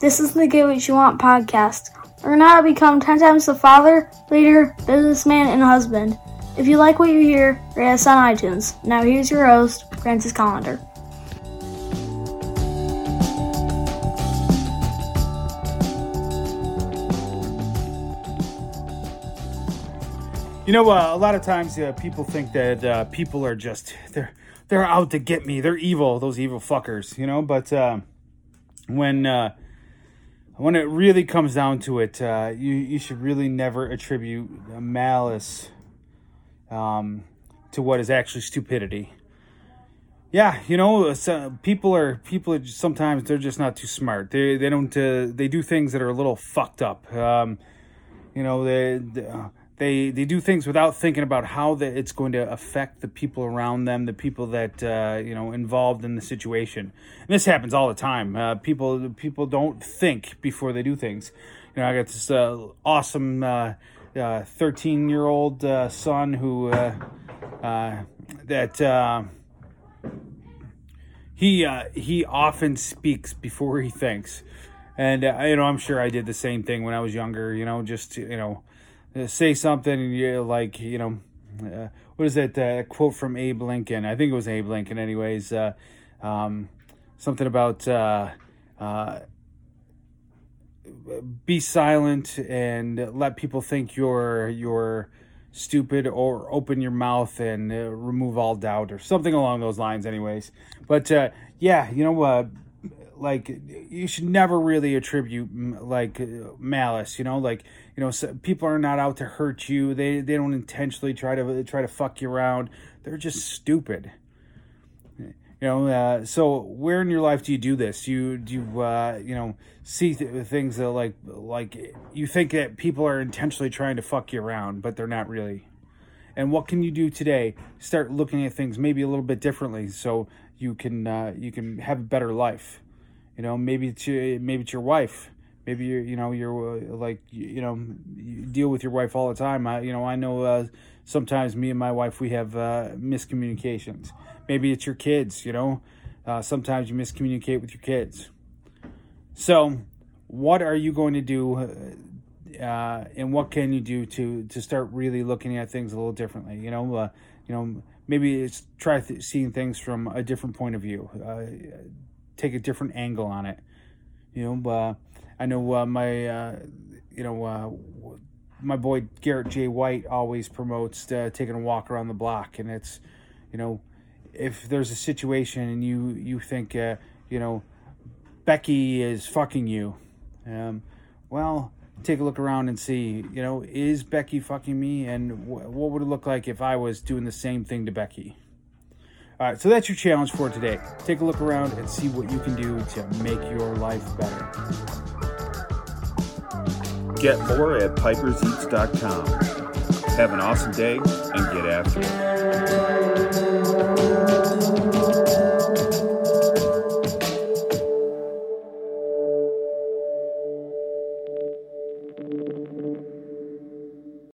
This is the Get What You Want podcast. Learn how to become 10 times the father, leader, businessman, and husband. If you like what you hear, rate us on iTunes. Now here's your host, Francis Collender. You know, uh, a lot of times uh, people think that uh, people are just they're they're out to get me. They're evil, those evil fuckers. You know, but uh, when uh, when it really comes down to it, uh, you you should really never attribute malice um, to what is actually stupidity. Yeah, you know, people are people are just, sometimes they're just not too smart. They they don't they do things that are a little fucked up. Um, you know, they, they they they do things without thinking about how that it's going to affect the people around them, the people that uh, you know involved in the situation. And this happens all the time. Uh, people people don't think before they do things. You know, I got this uh, awesome uh, uh, thirteen year old uh, son who that he he often speaks before he thinks. And you know, I'm sure I did the same thing when I was younger. You know, just you know say something and you're like, you know, uh, what is that uh, quote from Abe Lincoln? I think it was Abe Lincoln, anyways. Uh, um, something about uh, uh, be silent and let people think you're you're stupid, or open your mouth and remove all doubt, or something along those lines, anyways. But yeah, you know like you should never really attribute like malice you know? Like you know so people are not out to hurt you. They they don't intentionally try to try to fuck you around. They're just stupid. You know uh, so where in your life do you do this? You do you uh, you know see th- things that like like you think that people are intentionally trying to fuck you around but they're not really. And what can you do today? Start looking at things maybe a little bit differently so you can uh, you can have a better life you know maybe to maybe it's your wife. Maybe you're you know you're uh, like you know you deal with your wife all the time. I you know i know uh, sometimes me and my wife we have uh, miscommunications. Maybe it's your kids you know? Uh, sometimes you miscommunicate with your kids. So what are you going to do uh, and what can you do to to start really looking at things a little differently? You know uh, you know maybe it's try th- seeing things from a different point of view take a different angle on it. You know, uh, I know uh, my, uh, you know, uh, my boy Garrett J. White always promotes uh, taking a walk around the block, and it's, you know, if there's a situation and you you think, uh, you know, Becky is fucking you, um, well, take a look around and see, you know, is Becky fucking me, and wh- what would it look like if I was doing the same thing to Becky? All right, so that's your challenge for today. Take a look around and see what you can do to make your life better. Get more at piperseats.com. Have an awesome day and get after it.